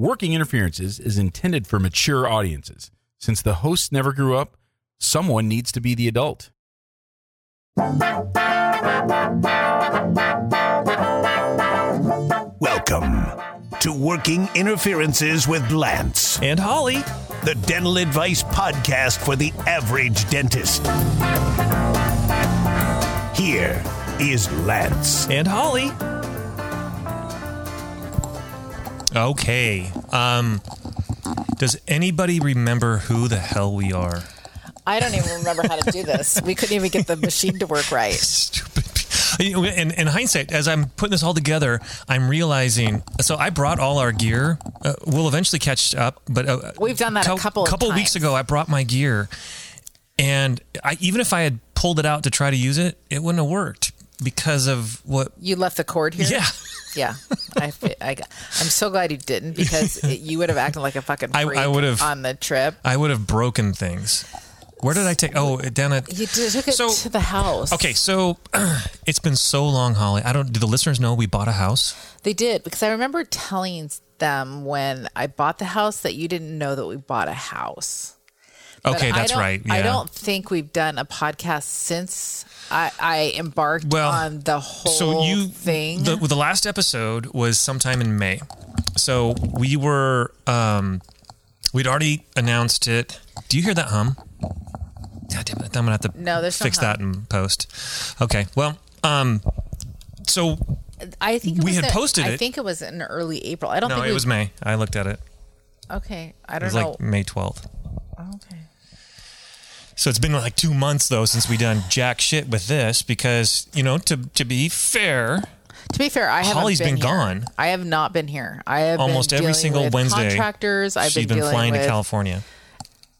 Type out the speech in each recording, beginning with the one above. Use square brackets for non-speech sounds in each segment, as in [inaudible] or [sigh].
Working Interferences is intended for mature audiences. Since the hosts never grew up, someone needs to be the adult. Welcome to Working Interferences with Lance, And Holly. the dental advice podcast for the average dentist. Here is Lance. And Holly. Okay. Um does anybody remember who the hell we are? I don't even remember how to do this. We couldn't even get the machine to work right. [laughs] Stupid. In, in hindsight, as I'm putting this all together, I'm realizing. So I brought all our gear. Uh, we'll eventually catch up, but uh, We've done that a couple of couple weeks ago. I brought my gear, and I, even if I had pulled it out to try to use it, it wouldn't have worked because of what. You left the cord here. Yeah, yeah. I, I, I'm so glad you didn't because it, you would have acted like a fucking I- I would have- on the trip. I would have broken things. Where did I take? Oh, down at You took it So- to the house. Okay, so [clears throat] it's been so long, Holly. I don't. Do the listeners know we bought a house? They did because I remember telling them when I bought the house that you didn't know that we bought a house. But Okay, that's right. Yeah. I don't think we've done a podcast since I, I embarked Well, on the whole so you thing. The, the last episode was sometime in May. So we were um, we'd already announced it. Do you hear that hum? God damn it! I'm gonna have to No, there's fix hum. that in post. Okay. Well, um, so I think it we was had in- posted I it. think it was in early April. I don't no, think it we- was May. I looked at it. Okay, I It don't was know. like May 12th. okay. So it's been like two months though since we done jack shit with this because you know to to be fair, To be fair, I haven't Holly's been, been gone. I have not been here. I have almost been every single Wednesday, Contractors. I've she's been, been flying with to California.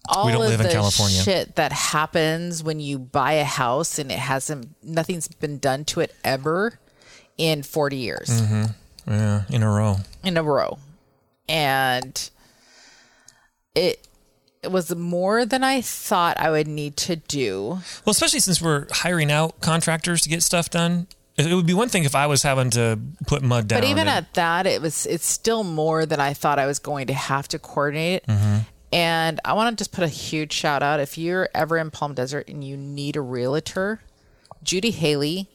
all We don't of live in California. shit that happens when you buy a house and it hasn't nothing's been done to it ever in 40 years Mm-hmm. Yeah, in a row. in a row and it it was more than I thought I would need to do. Well, especially since we're hiring out contractors to get stuff done. It would be one thing if I was having to put mud down. But even and- at that, it was it's still more than I thought I was going to have to coordinate. Mm-hmm. And I want to just put a huge shout out if you're ever in Palm Desert and you need a realtor, Judy Haley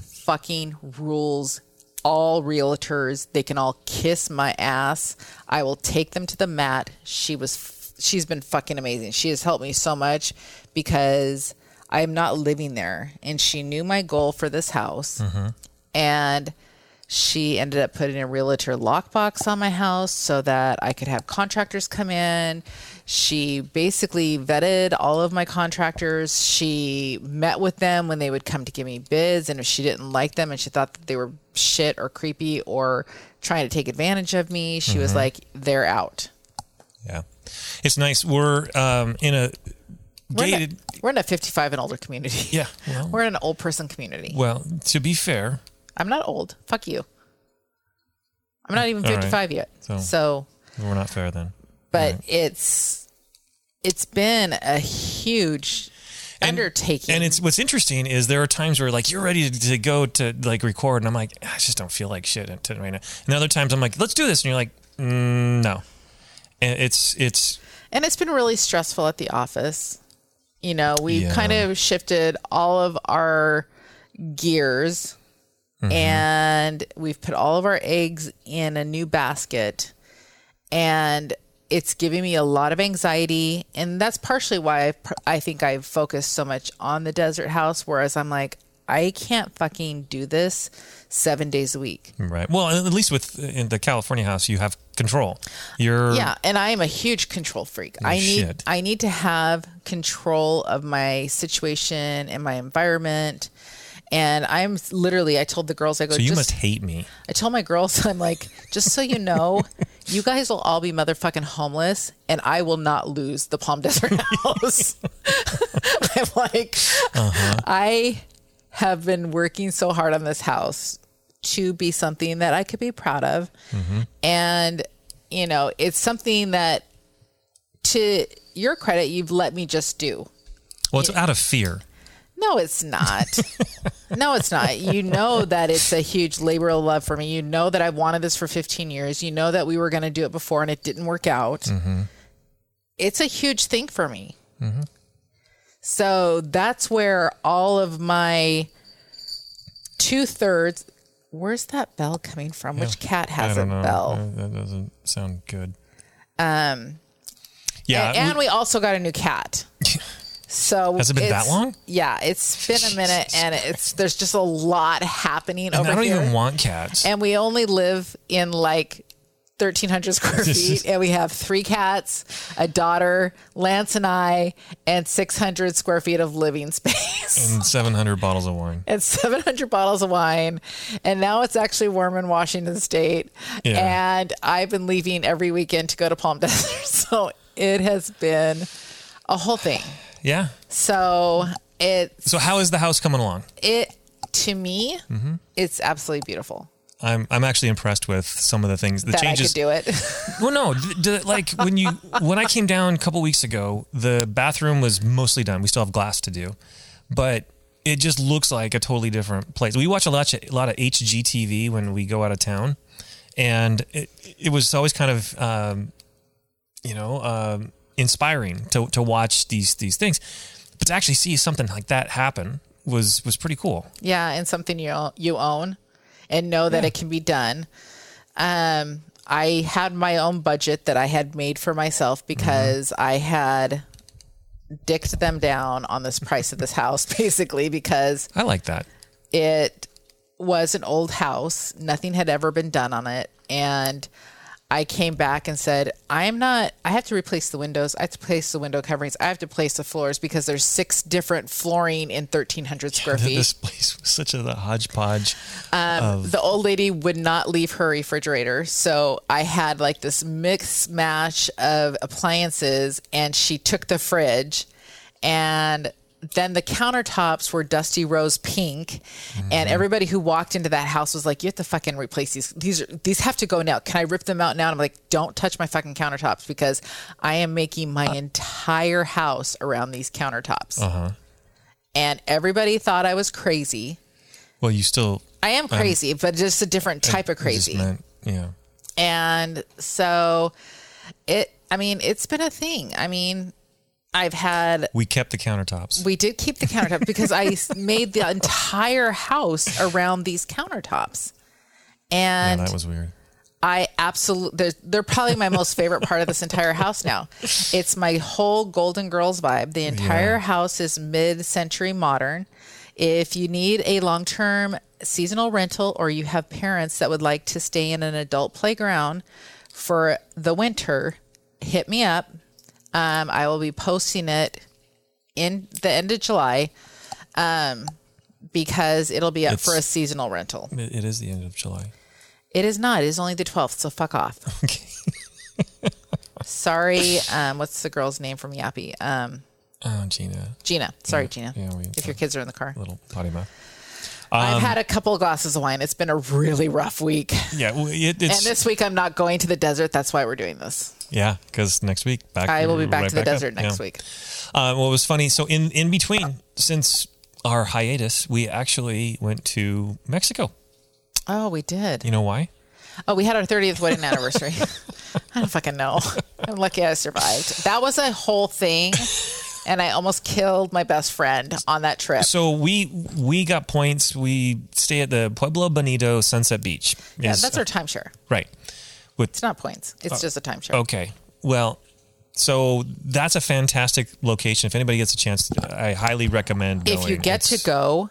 fucking rules all realtors. They can all kiss my ass. I will take them to the mat. She was she's been fucking amazing. She has helped me so much because I am not living there and she knew my goal for this house. Mm-hmm. And she ended up putting a realtor lockbox on my house so that I could have contractors come in. She basically vetted all of my contractors. She met with them when they would come to give me bids. And if she didn't like them and she thought that they were shit or creepy or trying to take advantage of me, she was mm-hmm. like, they're out. yeah, it's nice. We're um, in a We're in a, we're in a 55 and older community. Yeah. Well, [laughs] We're in an old person community. well, to be fair, I'm not old. Fuck you. I'm not even All right. 55 yet. So- so we're not fair then. but it's it's been a huge undertaking. And it's what's interesting is there are times where like you're ready to, to go to like record, and I'm like, I just don't feel like shit right now. And other times I'm like, let's do this, and you're like, mm, no. And it's it's and it's been really stressful at the office. You know, we Yeah. kind of shifted all of our gears Mm-hmm. and we've put all of our eggs in a new basket and it's giving me a lot of anxiety and that's partially why I, I think I've focused so much on the desert house whereas I'm like I can't fucking do this 7 days a week. right. Well, at least with in the California house, you have control. You're Yeah, and I am a huge control freak. I need shit. I need to have control of my situation and my environment. And I'm literally I told the girls I go so you just, must hate me. I told my girls [laughs] I'm like just so you know, [laughs] you guys will all be motherfucking homeless and I will not lose the Palm Desert [laughs] house. I'm like Uh-huh. I have been working so hard on this house to be something that I could be proud of. Mm-hmm. And, you know, it's something that, to your credit, you've let me just do. Well, it's out of fear. No, it's not. [laughs] no, it's not. You know that it's a huge labor of love for me. You know that I've wanted this for 15 years. You know that we were going to do it before and it didn't work out. It's a huge thing for me. So that's where all of my two thirds. Where's that bell coming from? Which cat has a know. bell? That doesn't sound good. Um, Yeah. and, and we- we also got a new cat. [laughs] So Has it been that long? Yeah, it's been a minute, and it's there's just a lot happening and over I don't here. even want cats. and we only live in like 1,300 square [laughs] feet, and we have three cats, a daughter, Lance, and I, and 600 square feet of living space. and [laughs] 700 bottles of wine. and 700 bottles of wine. And now it's actually warm in Washington State. Yeah. And I've been leaving every weekend to go to Palm [laughs] Desert. So it has been a whole thing. Yeah. So it So how is the house coming along? it to me, Mm-hmm. it's absolutely beautiful I'm I'm actually impressed with some of the things, the that changes. I could do it. [laughs] Well, no, d- d- like when you when I came down a couple weeks ago, the bathroom was mostly done. We still have glass to do, but it just looks like a totally different place. We watch a lot a lot of HGTV when we go out of town, and it it was always kind of um, you know um, inspiring to to watch these these things, but to actually see something like that happen was was pretty cool. yeah, and something you you own and know that Yeah. it can be done. Um, I had my own budget that I had made for myself because I had dicked them down on this price of this house [laughs] basically because I like that. it was an old house. Nothing had ever been done on it. And I came back and said, I'm not, I have to replace the windows. I have to replace the window coverings. I have to place the floors because there's six different flooring in 1,300 square [laughs] feet. This place was such a hodgepodge. Um, the old lady would not leave her refrigerator. So I had like this mix match of appliances and she took the fridge and then the countertops were dusty rose pink and everybody who walked into that house was like you have to fucking replace these. These are these have to go now. Can i rip them out now? And i'm like don't touch my fucking countertops because i am making my entire house around these countertops. Uh-huh. and everybody thought i was crazy. Well, you still i am crazy but just a different type of Um, it just crazy. meant- yeah. and so it i mean it's been a thing. I mean i've had We kept the countertops. we did keep the countertop because I [laughs] made the entire house around these countertops And yeah, that was weird. i absolutely they're, they're probably my most favorite part of this entire house now it's my whole golden girls vibe the entire Yeah. house is mid-century modern if you need a long-term seasonal rental or you have parents that would like to stay in an adult playground for the winter hit me up um, i will be posting it in the end of july um, because it'll be up It's- for a seasonal rental It, it is the end of July. it is not. It is only the 12th, so fuck off. [laughs] Okay. [laughs] Sorry. Um, what's the girl's name from Yappy? Um, Oh, Gina, Gina. Sorry, Gina. yeah, we- if your kids are in the car. little potty mouth. I've had a couple of glasses of wine. It's been a really rough week. Yeah, well, it, And this week I'm not going to the desert. That's why we're doing this. Yeah, because next week back. I will be back right to the back up. desert next Yeah. week. Uh, well, it was funny. So in in between, since our hiatus, we actually went to Mexico. Oh, we did. You know why? Oh, we had our 30th wedding anniversary. [laughs] I don't fucking know. I'm lucky I survived. That was a whole thing. And I almost killed my best friend on that trip. So we we got points. We stay at the Pueblo Bonito Sunset Beach. Yeah, that's our timeshare. right. With It's not points. It's uh, just a timeshare. Okay. Well, so that's a fantastic location. If anybody gets a chance, I highly recommend. if you going. get to It's- go,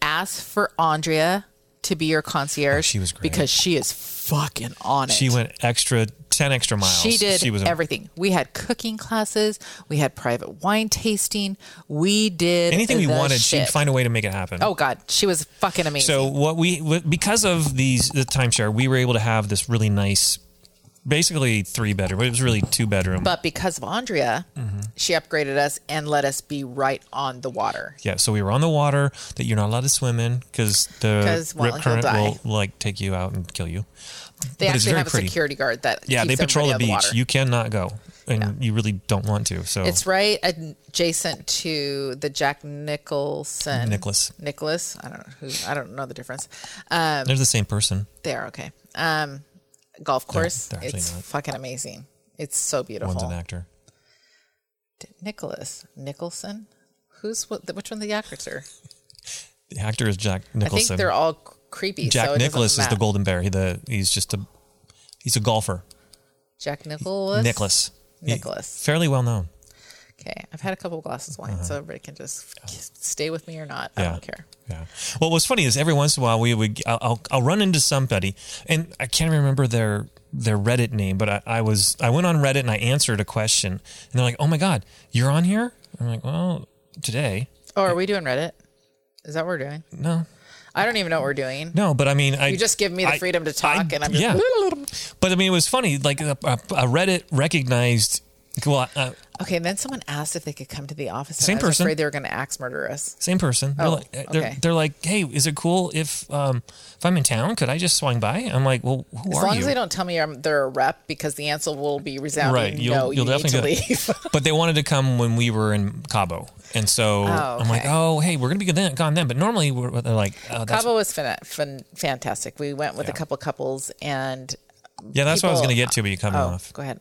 ask for Andrea to be your concierge. She was great. because she is fucking on it. she went extra ten extra miles. She did She was everything. We had cooking classes. We had private wine tasting. We did anything we the wanted. She'd find a way to make it happen. Oh God, she was fucking amazing. So what we what- because of these the timeshare, we were able to have this really nice, basically three bedroom. It was really two bedroom. but because of Andrea, Mm-hmm. she upgraded us and let us be right on the water. yeah, so we were on the water that you're not allowed to swim in because the 'Cause, well, rip current will like take you out and kill you. They But actually have a pretty. security guard that Yeah, they patrol the beach. the you cannot go. and you really don't want to. So It's right adjacent to the Jack Nicholson. Nicklaus. Nicklaus. I don't know who. I don't know the difference. Um, they're the same person. they are okay. Um, golf course. it's not. fucking amazing. It's so beautiful. One's an actor. Nicklaus Nicholson. Who's what? Which one? The actors are? The actor is Jack Nicholson. I think they're all creepy. Jack so Nicklaus is the. Golden Bear. He the he's just a he's a golfer. Jack Nicklaus. Nicklaus. He- Nicklaus. fairly well known. Okay, I've had a couple glasses of wine, so everybody can just stay with me or not. I Uh-huh. Don't care. Yeah. Well, what's funny is every once in a while we would I'll, I'll, run into somebody, and I can't remember their their Reddit name, but I, I was I went on Reddit and I answered a question, and they're like, "Oh my God, you're on here?" I'm like, "Well, today, Oh, are we doing Reddit? Is that what we're doing? no, I don't even know what we're doing. no." But I mean, I You just give me the I- freedom to talk, I- and I'm just. yeah. But I mean, it was funny. Like a, a Reddit recognized. Well, uh, Okay, and then someone asked if they could come to the office. And Same I was person. afraid they were going to axe murder us. Same person. They're Oh, like, they're, okay. they're like, hey, is it cool if um, if I'm in town, could I just swing by? I'm like, well, who As are you? as long as they don't tell me I'm, they're a rep, because the answer will be resounding. right, you'll, no, you'll you need to definitely leave. [laughs] but they wanted to come when we were in Cabo, and so I'm like, oh, hey, we're gonna be gone gone then. But normally we're they're like, oh, Cabo was fan- fan- fantastic. We went with a couple couples, and yeah, that's what I was gonna get to, but you cut oh, off. go ahead.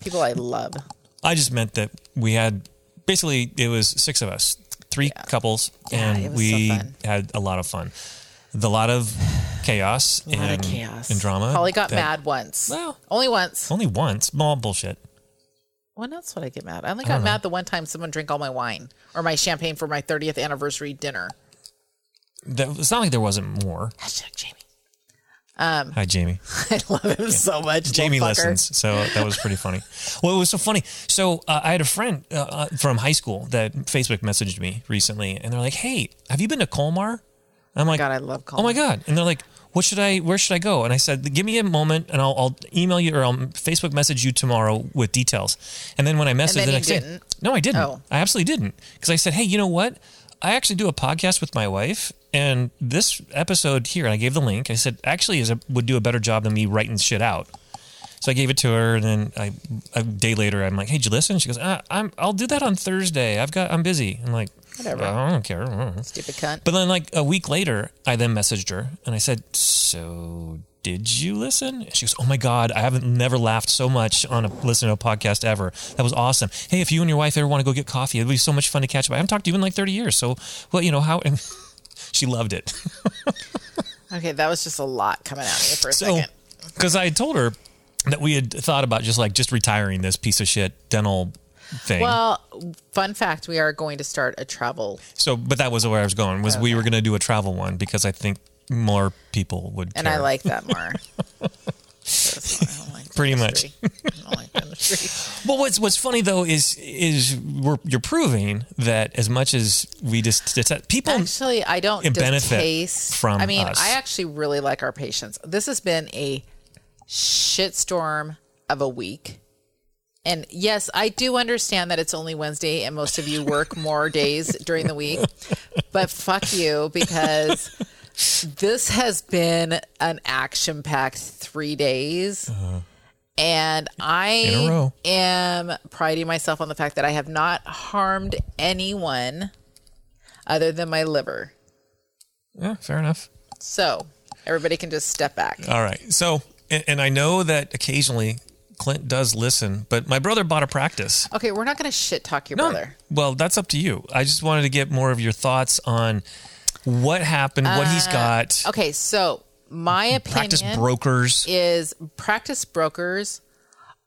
People I love. I just meant that we had basically it was six of us, three couples, Yeah, and was so we had a lot of fun. The lot of chaos A lot and, of chaos and drama. Holly got that- mad once. Well- only once. Only once. Small bullshit. When else would I get mad? I only got mad the one time someone drank all my wine or my champagne for my 30th anniversary dinner. That, it's not like there wasn't more. Hashtag Jamie. Hi, Jamie. [laughs] I love him so much. Jamie listens, so that was pretty funny. Well, it was so funny. So uh, I had a friend uh, uh, from high school that Facebook messaged me recently, and they're like, "Hey, have you been to Colmar?" I'm like, God, I love Colmar." "Oh my god!" And they're like, "What should I? Where should I go?" And I said, "Give me a moment, and I'll, I'll email you or I'll Facebook message you tomorrow with details." And then when I messaged the next day, didn't? no, I didn't. Oh. I absolutely didn't because I said, "Hey, you know what? I actually do a podcast with my wife, and this episode here, and I gave the link. I said, actually, is a, would do a better job than me writing shit out." So I gave it to her, and then I a day later, I'm like, "Hey, did you listen?" She goes, ah, "I'm I'll do that on Thursday. I've got I'm busy." I'm like, Whatever. I don't care. I don't know." Stupid cunt. But then, like a week later, I then messaged her and I said, "So did you listen?" She goes, "Oh my god, I haven't never laughed so much on a listen to a podcast ever. That was awesome. Hey, if you and your wife ever want to go get coffee, it'd be so much fun to catch up. I haven't talked to you in like thirty years, so well, you know how." And [laughs] she loved it. [laughs] Okay, that was just a lot coming out at me for a So, second. because I had told her that we had thought about just like just retiring this piece of shit dental thing. Well, fun fact: we are going to start a travel. so, but that was where I was going. Was we were going to do a travel one because I think more people would. And I like that more. [laughs] That's why I don't like Pretty much. Like. Well, [laughs] what's what's funny though is is we're, you're proving that as much as we just people Actually, I don't benefit distaste. from I mean, us. I actually really like our patients. This has been a shitstorm of a week. And yes, I do understand that it's only Wednesday and most of you work more days during the week. [laughs] But fuck you because this has been an action packed three days. And Uh-huh. In a I am priding myself on the fact that I have not harmed anyone other than my liver. yeah, fair enough. So everybody can just step back. All right, so and, and I know that occasionally Clint does listen, but my brother bought a practice. Okay, we're not going to shit talk your No, brother. well, that's up to you. I just wanted to get more of your thoughts on what happened, what he's got. Uh, Okay, so my opinion Practice brokers. is practice brokers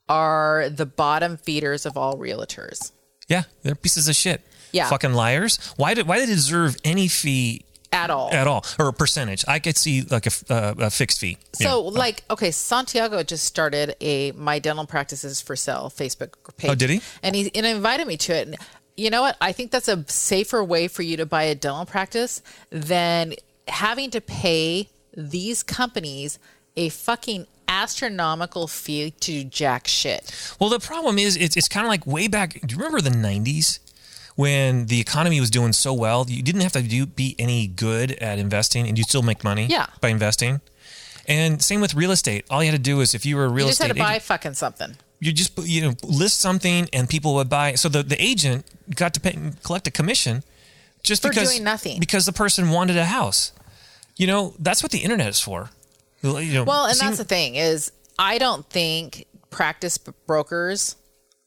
are the bottom feeders of all realtors. Yeah, they're pieces of shit. Yeah. fucking liars. Why did why did they deserve any fee At all. at all or a percentage? I could see like a, uh, a fixed fee. you So, know. like, okay, Santiago just started a My Dental Practices for Sale Facebook page. Oh, did he? And he and invited me to it. And you know what? I think that's a safer way for you to buy a dental practice than having to pay these companies a fucking astronomical fee to jack shit. Well, the problem is, it's, it's kind of like way back. Do you remember the 90s when the economy was doing so well? You didn't have to do, be any good at investing and you still make money Yeah. by investing. And same with real estate. All you had to do is if you were a real You just estate had to buy agent, fucking something. You just you know list something and people would buy. So the the agent got to pay, collect a commission just For because doing nothing. because the person wanted a house. You know that's what the internet is for. You know, Well, and seem- that's the thing is I don't think practice brokers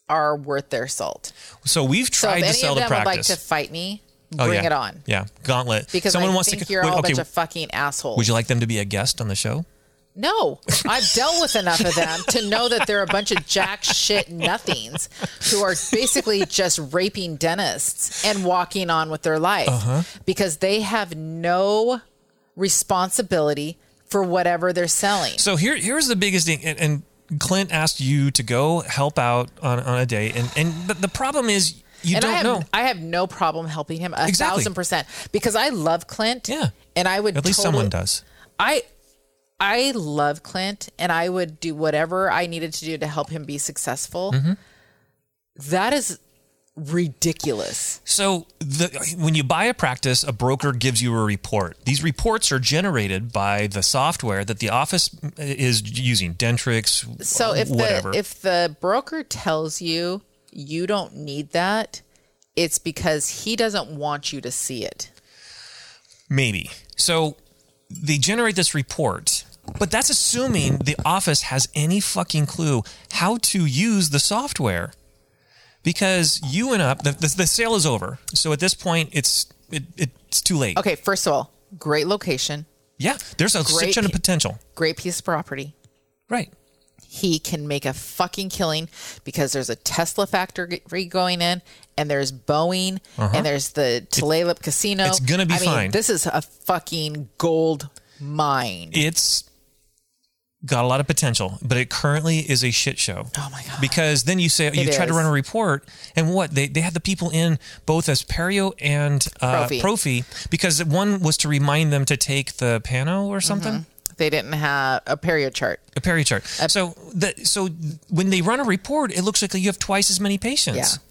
are worth their salt. so we've So tried if to sell the them would like to fight me, Oh, bring yeah. it on. Yeah, gauntlet. Because someone I wants to. you're wait, all a okay, bunch of fucking assholes. would you like them to be a guest on the show? No, I've dealt with enough of them to know that they're a bunch of jack shit nothings who are basically just raping dentists and walking on with their life Uh-huh. because they have no responsibility for whatever they're selling. So here, here's the biggest thing, and, and Clint asked you to go help out on, on a day, and and but the problem is you and don't I have, know. I have no problem helping him a Exactly. thousand percent because I love Clint. Yeah. and I would At least totally- someone does. I I love Clint and I would do whatever I needed to do to help him be successful. Mm-hmm. That is ridiculous. So the, when you buy a practice, a broker gives you a report. These reports are generated by the software that the office is using, Dentrix, So if whatever. the if the broker tells you you don't need that, it's because he doesn't want you to see it. Maybe. So they generate this report, but that's assuming the office has any fucking clue how to use the software. Because you went up, the, the, the sale is over. So at this point, it's it, it's too late. Okay, first of all, great location, Yeah, there's a Great of pe- potential. great piece of property. Right. he can make a fucking killing because there's a Tesla factory going in, and there's Boeing, and there's the Tulalip Casino. Uh-huh. it's gonna be I mean, fine. This is a fucking gold mine. It's got a lot of potential, but it currently is a shit show. Oh my God. Because then you say you It try to run a report, and what they they had the people in both as Perio and uh, Prophy. Prophy because one was to remind them to take the Pano or something. They didn't have a perio chart. A Perio chart. so the so when they run a report, it looks like you have twice as many patients. Yeah.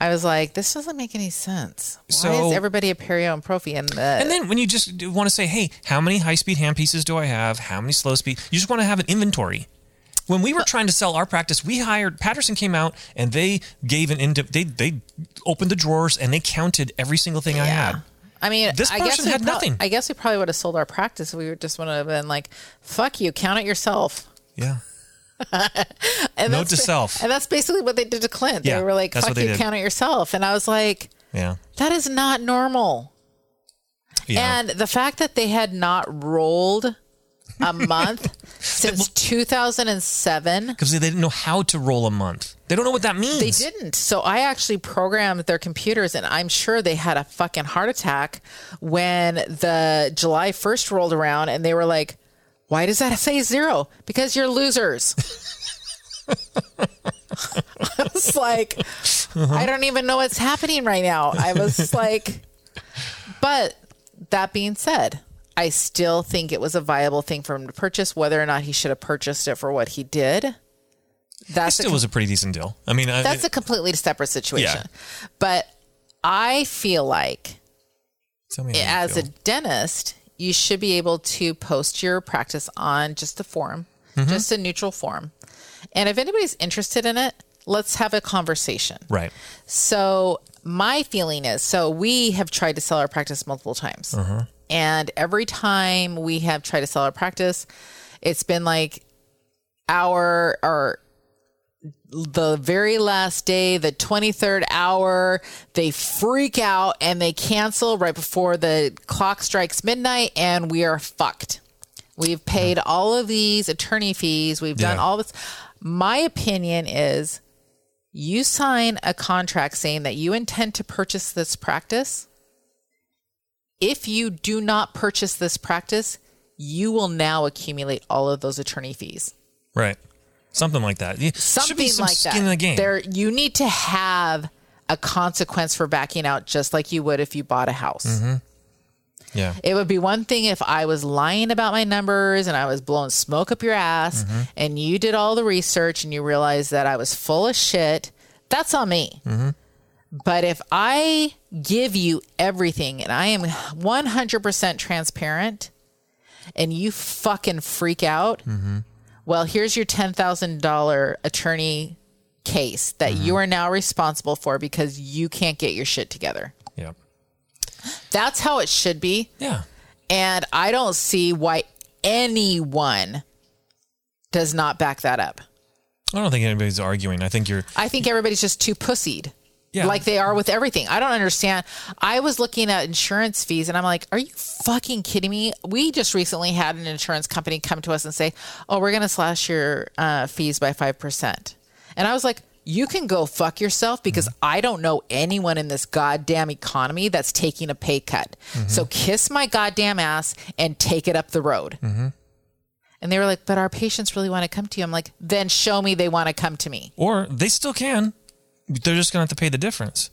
I was like, this doesn't make any sense. Why So- is everybody a perio and prophy? And the And then when you just want to say, hey, how many high speed hand pieces do I have? How many slow speed? You just want to have an inventory. When we were trying to sell our practice, we hired Patterson came out and they gave an ind- they they opened the drawers and they counted every single thing I had. I mean, This I guess person had nothing. I guess we probably would have sold our practice. We would just would have been like, "Fuck you, count it yourself." Yeah. And Note to self. And that's basically what they did to Clint. Yeah, they were like, fuck you, did. count it yourself. And I was like, Yeah. that is not normal. Yeah. And the fact that they had not rolled a [laughs] month since 2007, because they didn't know how to roll a month. They don't know what that means. they didn't. So I actually programmed their computers, and I'm sure they had a fucking heart attack when the July 1st rolled around and they were like, why does that say zero? Because you're losers. I was like, I don't even know what's happening right now. I was like, but that being said, I still think it was a viable thing for him to purchase, whether or not he should have purchased it for what he did. That still was a pretty decent deal. I mean, I- that's a completely separate situation. Yeah. But I feel like tell me as a dentist, you should be able to post your practice on just a forum, Mm-hmm. just a neutral forum. And if anybody's interested in it, let's have a conversation. right. So my feeling is so we have tried to sell our practice multiple times. And every time we have tried to sell our practice, it's been like our our the very last day, the 23rd hour, they freak out and they cancel right before the clock strikes midnight and we are fucked. We've paid all of these attorney fees. We've done Yeah. all this. My opinion is you sign a contract saying that you intend to purchase this practice. If you do not purchase this practice, you will now accumulate all of those attorney fees. Right. Something like that. Something some like that. the. There, you need to have a consequence for backing out, just like you would if you bought a house. Mm-hmm. yeah. It would be one thing if I was lying about my numbers and I was blowing smoke up your ass Mm-hmm. and you did all the research and you realized that I was full of shit. That's on me. Mm-hmm. But if I give you everything and I am 100% transparent and you fucking freak out, Mm-hmm. Well, here's your $10,000 attorney case that Mm-hmm. you are now responsible for because you can't get your shit together. Yeah. That's how it should be. Yeah. And I don't see why anyone does not back that up. I don't think anybody's arguing. I think you're. I think everybody's just too pussied. Yeah. Like they are with everything. I don't understand. I was looking at insurance fees and I'm like, are you fucking kidding me? We just recently had an insurance company come to us and say, oh, we're going to slash your uh, fees by 5%. And I was like, you can go fuck yourself because mm-hmm. I don't know anyone in this goddamn economy that's taking a pay cut. Mm-hmm. So kiss my goddamn ass and take it up the road. Mm-hmm. And they were like, but our patients really want to come to you. I'm like, then show me they want to come to me. Or they still can. They're just going to have to pay the difference.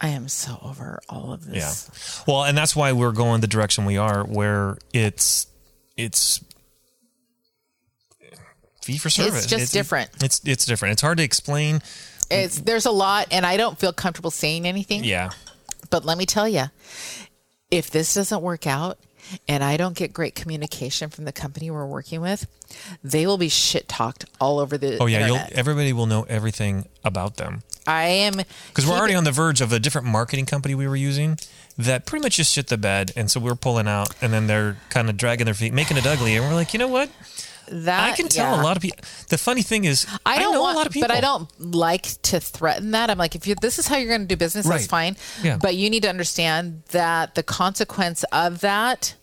I am so over all of this. Yeah. Well, and that's why we're going the direction we are, where it's it's fee for service. It's just different. It's it's different. It's hard to explain. It's there's a lot, and I don't feel comfortable saying anything. Yeah. But let me tell you, if this doesn't work out, and I don't get great communication from the company we're working with, they will be shit talked all over the. Oh yeah. You'll, everybody will know everything about them I am because we're already on the verge of a different marketing company we were using that pretty much just shit the bed, and so we're pulling out, and then they're kind of dragging their feet, making it ugly, and we're like, you know what? that. I can tell yeah. a lot of people. The funny thing is, I don't know want, a lot of people, but I don't like to threaten that. I'm like, if you, this is how you're going to do business, that's fine. Yeah. But you need to understand that the consequence of that,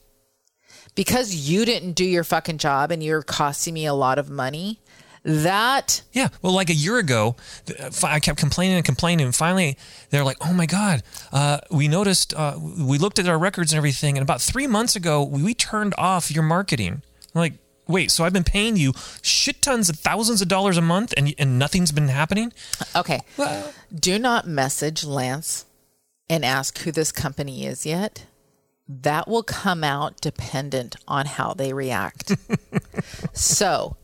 because you didn't do your fucking job and you're costing me a lot of money, that Yeah, well, like a year ago, I kept complaining and complaining, and finally they're like, "Oh my god, uh, we noticed, uh, we looked at our records and everything, and about three months ago, we, turned off your marketing." I'm like, wait, so I've been paying you shit tons of thousands of dollars a month, and and nothing's been happening? Okay. Well, Do not message Lance and ask who this company is yet. That will come out dependent on how they react. [laughs] so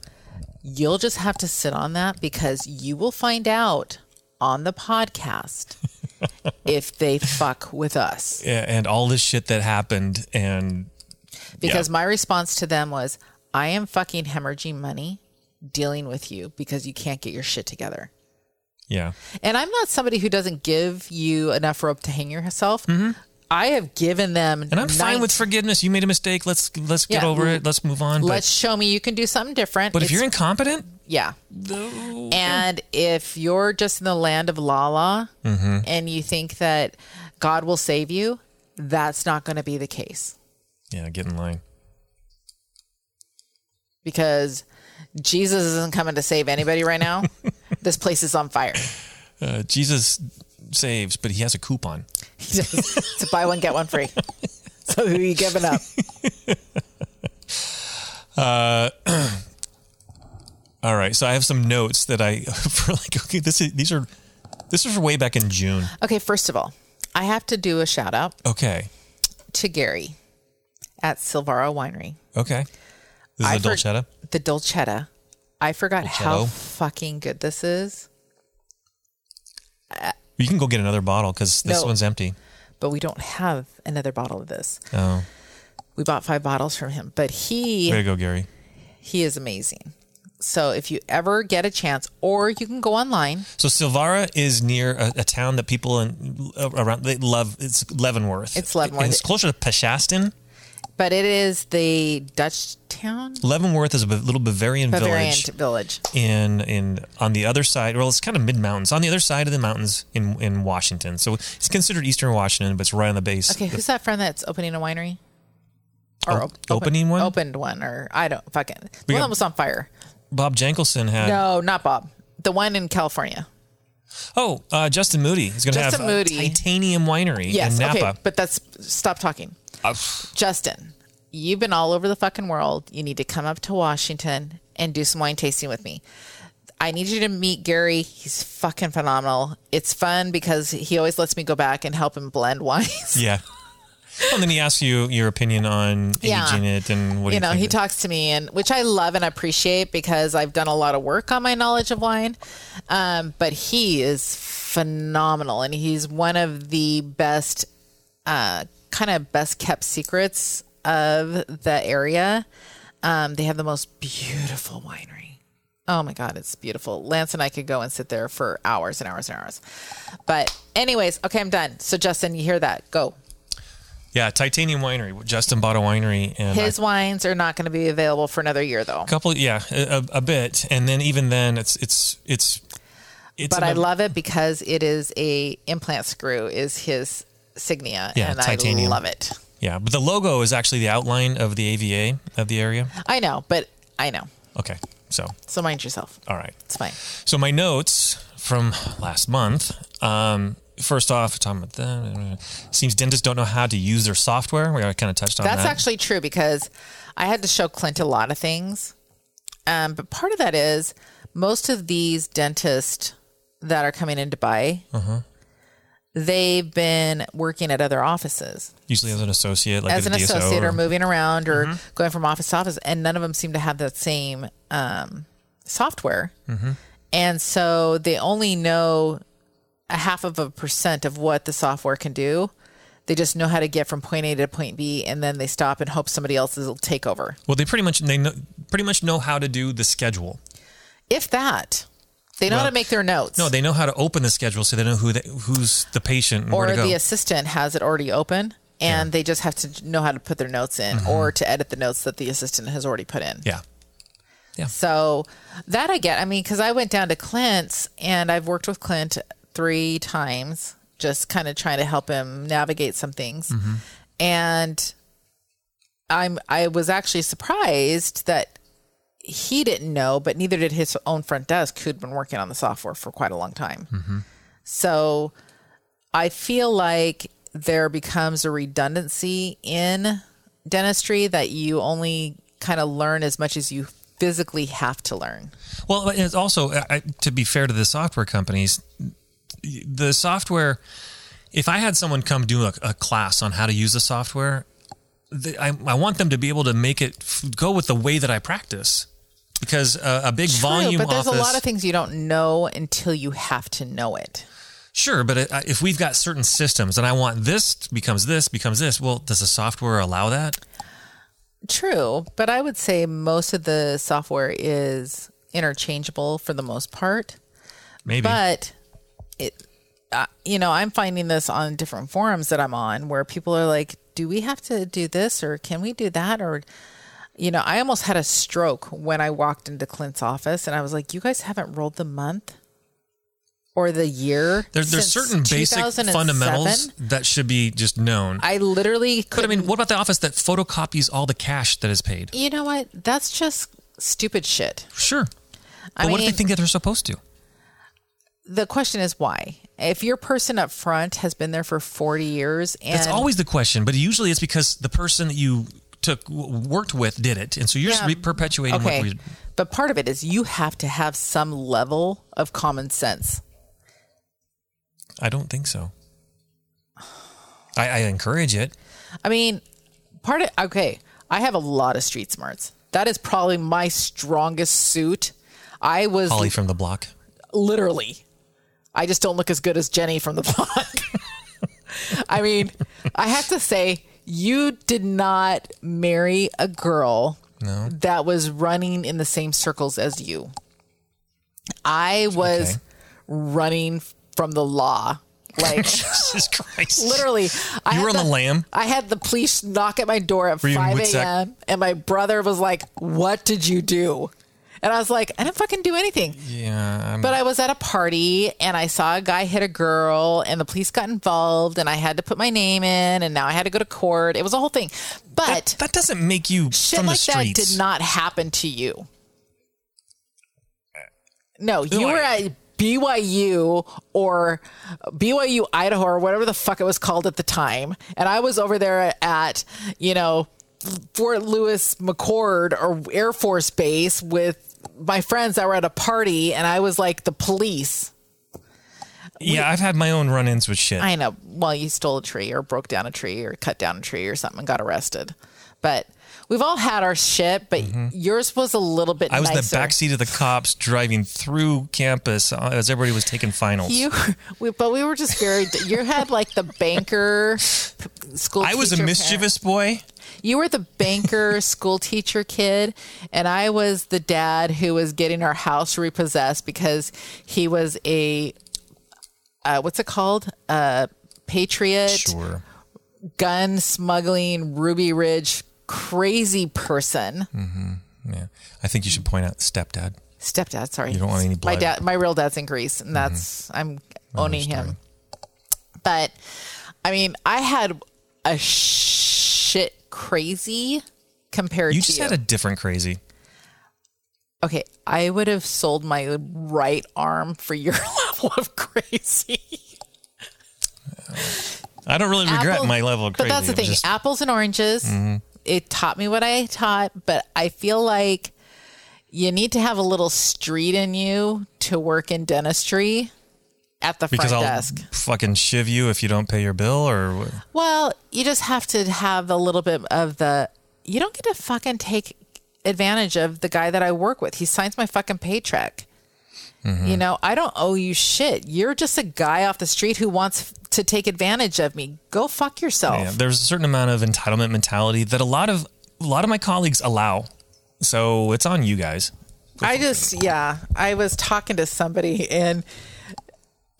you'll just have to sit on that because you will find out on the podcast [laughs] if they fuck with us. yeah, and all this shit that happened, and Because Yeah. my response to them was, I am fucking hemorrhaging money dealing with you because you can't get your shit together. yeah, And I'm not somebody who doesn't give you enough rope to hang yourself. Mm-hmm. I have given them, and I'm fine with forgiveness. You made a mistake. Let's let's get Yeah, over it. Let's move on. Let's But show me you can do something different. but if you're incompetent, yeah, and if you're just in the land of la la Mm-hmm. and you think that God will save you, that's not going to be the case yeah, get in line. because Jesus isn't coming to save anybody right now. [laughs] this place is on fire. Uh, Jesus saves, but he has a coupon. He does. it's a buy one get one free. So who are you giving up? [laughs] Uh, [clears throat] all right, so I have some notes that I [laughs] for like okay, this is these are this is way back in June. Okay, first of all, I have to do a shout out Okay, to Gary at Silvara Winery. okay, this is I a for- dolcetto. The Dolcetto. I forgot how Dolcetto. fucking good this is, You can go get another bottle because this No. one's empty. but we don't have another bottle of this. Oh, We bought five bottles from him, but he way to go, Gary. he is amazing. So if you ever get a chance, or you can go online. So Silvara is near a, a town that people in, uh, around they love. It's Leavenworth. It's Leavenworth. It's closer to Peshastin. But it is the Dutch town, Leavenworth is a little Bavarian, Bavarian village village. in in on the other side. Well, it's kind of mid mountains on the other side of the mountains in in Washington. So it's considered Eastern Washington, but it's right on the base. Okay, who's that friend that's opening a winery? Or Op- opening one? Opened one, or I don't fucking. The one that was on fire. Bob Jankelson had. No, not Bob. The one in California. Oh, uh, Justin Moody. He's going to have Justin a Moody. Titanium Winery Yes, in Napa. okay, but that's stop talking. Justin, you've been all over the fucking world. You need to come up to Washington and do some wine tasting with me. I need you to meet Gary. He's fucking phenomenal. It's fun because he always lets me go back and help him blend [laughs] wines. yeah. and then he asks you your opinion on Yeah. aging it and what you you know, he of- talks to me, and which I love and appreciate because I've done a lot of work on my knowledge of wine. Um, but he is phenomenal, and he's one of the best, uh, kind of best kept secrets of the area. Um, they have the most beautiful winery. Oh my God, it's beautiful. Lance and I could go and sit there for hours and hours and hours. But, anyways, okay, I'm done. So, Justin, you hear that? Go. Yeah, Titanium Winery. Justin bought a winery, and His I- wines are not going to be available for another year, though. A couple, yeah, a, a bit, and then even then, it's it's it's. it's But I love it because it is a implant screw is his signia, Yeah, and titanium. I love it. Yeah, but the logo is actually the outline of the AVA of the area. I know, but I know. Okay, so So mind yourself. all right. It's fine. So my notes from last month. Um, first off, talking about that, seems dentists don't know how to use their software. We kind of touched on That's that. That's actually true because I had to show Clint a lot of things. Um, but part of that is most of these dentists that are coming in to buy, Uh-huh. They've been working at other offices usually as an associate, like as an DSO associate or, or- moving around or Mm-hmm. going from office to office, and none of them seem to have that same um, software. Mm-hmm. And so they only know a half of a percent of what the software can do. They just know how to get from point A to point B, and then they stop and hope somebody else will take over. Well, they pretty much they know, pretty much know how to do the schedule. If that, they know how to make their notes. No, they know how to open the schedule, so they know who the, who's the patient and or where to go. the assistant has it already open, and they just have to know how to put their notes in mm-hmm. or to edit the notes that the assistant has already put in. yeah, So that I get. I mean, because I went down to Clint's and I've worked with Clint three times, just kind of trying to help him navigate some things. Mm-hmm. And I'm I was actually surprised that he didn't know, but neither did his own front desk, who'd been working on the software for quite a long time. Mm-hmm. So I feel like there becomes a redundancy in dentistry that you only kind of learn as much as you physically have to learn. Well, it's also I, to be fair to the software companies, the software. If I had someone come do a, a class on how to use the software, I, I want them to be able to make it f- go with the way that I practice, because uh, a big volume but there's office. a lot of things you don't know until you have to know it. Sure, but it, if we've got certain systems and I want this becomes this becomes this, well, does the software allow that? True, but I would say most of the software is interchangeable for the most part. Maybe. But it, uh, you know, I'm finding this on different forums that I'm on where people are like, "Do we have to do this, or can we do that?" Or, you know, I almost had a stroke when I walked into Clint's office, and I was like, "You guys haven't rolled the month or the year." There, there's certain basic 2007?" fundamentals that should be just known. I literally but I mean, what about the office that photocopies all the cash that is paid? you know what? That's just stupid shit. Sure. But I what if mean- they think that they're supposed to? the question is why? If your person up front has been there for 40 years and That's always the question, but usually it's because the person that you took worked with did it, and so you're just Yeah. re- perpetuating okay, what we. but part of it is you have to have some level of common sense. I don't think so. I, I encourage it. I mean, part of okay, I have a lot of street smarts. That is probably my strongest suit. I was Holly from the block. literally. I just don't look as good as Jenny from the [laughs] block. [laughs] I mean, I have to say, you did not marry a girl No. that was running in the same circles as you. I was Okay. running from the law. Like [laughs] Jesus Christ. literally, You had were on the lam? I had the police knock at my door at Were five a.m. and my brother was like, "What did you do?" And I was like, "I didn't fucking do anything." Yeah. I'm, But I was at a party and I saw a guy hit a girl and the police got involved and I had to put my name in and now I had to go to court. It was a whole thing. But that, that doesn't make you shit from the like that did not happen to you. No, you No, were I- at BYU or BYU Idaho or whatever the fuck it was called at the time. And I was over there at, you know, Fort Lewis McChord or Air Force Base with my friends that were at a party and I was like the police. yeah, I've had my own run-ins with shit. I know. Well, you stole a tree or broke down a tree or cut down a tree or something and got arrested. But we've all had our shit, but yours was a little bit Mm-hmm. I was in the backseat of the cops driving through campus as everybody was taking finals. You, we, but we were just very. You had like the banker [laughs] school. I was a mischievous boy. You were the banker [laughs] school teacher kid, and I was the dad who was getting our house repossessed because he was a uh, what's it called? Uh, patriot, Sure. gun smuggling, Ruby Ridge, crazy person. Yeah. I think you should point out stepdad. Stepdad, sorry. You don't want any My blood. Mm-hmm. dad, my real dad's in Greece, and that's I'm owning him. But I mean, I had a shit crazy compared You to just you. had a different crazy. okay, I would have sold my right arm for your [laughs] level of crazy. I don't really regret Apple- my level of crazy. But that's the thing. just- Apples and oranges. Mm-hmm. It taught me what I taught, but I feel like you need to have a little street in you to work in dentistry at the because front I'll desk. fucking shiv you if you don't pay your bill or? Well, you just have to have a little bit of the. You don't get to fucking take advantage of the guy that I work with. He signs my fucking paycheck. Mm-hmm. You know, I don't owe you shit. You're just a guy off the street who wants to take advantage of me. Go fuck yourself. Yeah, there's a certain amount of entitlement mentality that a lot of a lot of my colleagues allow. So it's on you guys. I just, yeah, I was talking to somebody and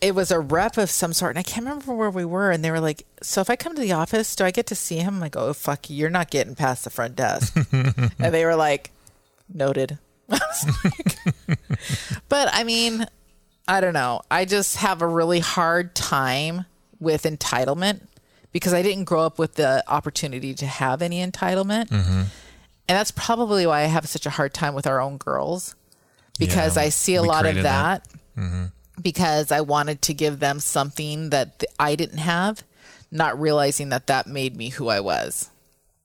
it was a rep of some sort. And I can't remember where we were. And they were like, So if I come to the office, do I get to see him? I'm like, Oh, fuck, you're not getting past the front desk. [laughs] and they were like, Noted. [laughs] I like- but I mean, I don't know. I just have a really hard time with entitlement because I didn't grow up with the opportunity to have any entitlement. Mm-hmm. And that's probably why I have such a hard time with our own girls because Yeah, I see a lot of that, that. Mm-hmm. Because I wanted to give them something that th- I didn't have, not realizing that that made me who I was.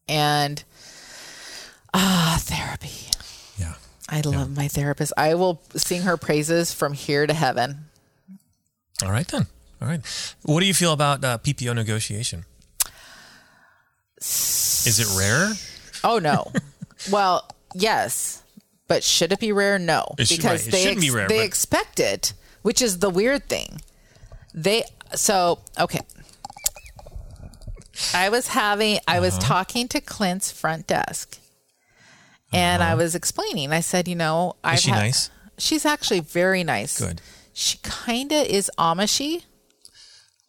And ah, therapy. Yeah. I love my therapist. I will sing her praises from here to heaven. All right then. All right. What do you feel about uh, PPO negotiation? Is it rare? Oh no. well, yes, but should it be rare? No, It because right, it they shouldn't be rare, they but- expect it, which is the weird thing. They so okay. I was having I was Uh-huh. talking to Clint's front desk, and I was explaining. I said, you know, I Uh-huh. she nice? She's actually very nice. Good. She kind of is Amishy,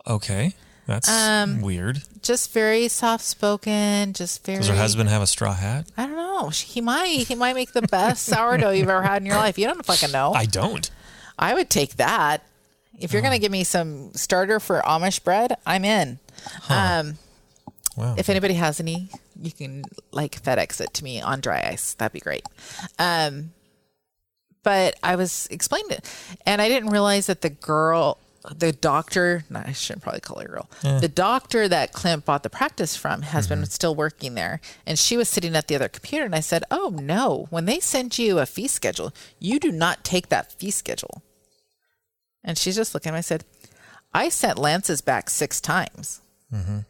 Okay. That's Um, weird. just very soft spoken, just very. Does her husband have a straw hat? I don't know. He might. He might make the best [laughs] sourdough you've ever had in your life. You don't fucking know. I don't. I would take that. If you're going to give me some starter for Amish bread, I'm in. Um, Wow. if anybody has any, you can like FedEx it to me on dry ice. That'd be great. Um, but I was explaining it, and I didn't realize that the girl, the doctor, no, I shouldn't probably call her girl, the doctor that Clint bought the practice from has been mm-hmm. still working there, and she was sitting at the other computer, and I said, "Oh no, when they send you a fee schedule, you do not take that fee schedule." And she's just looking at me. I said, I sent Lance's back six times, mm-hmm.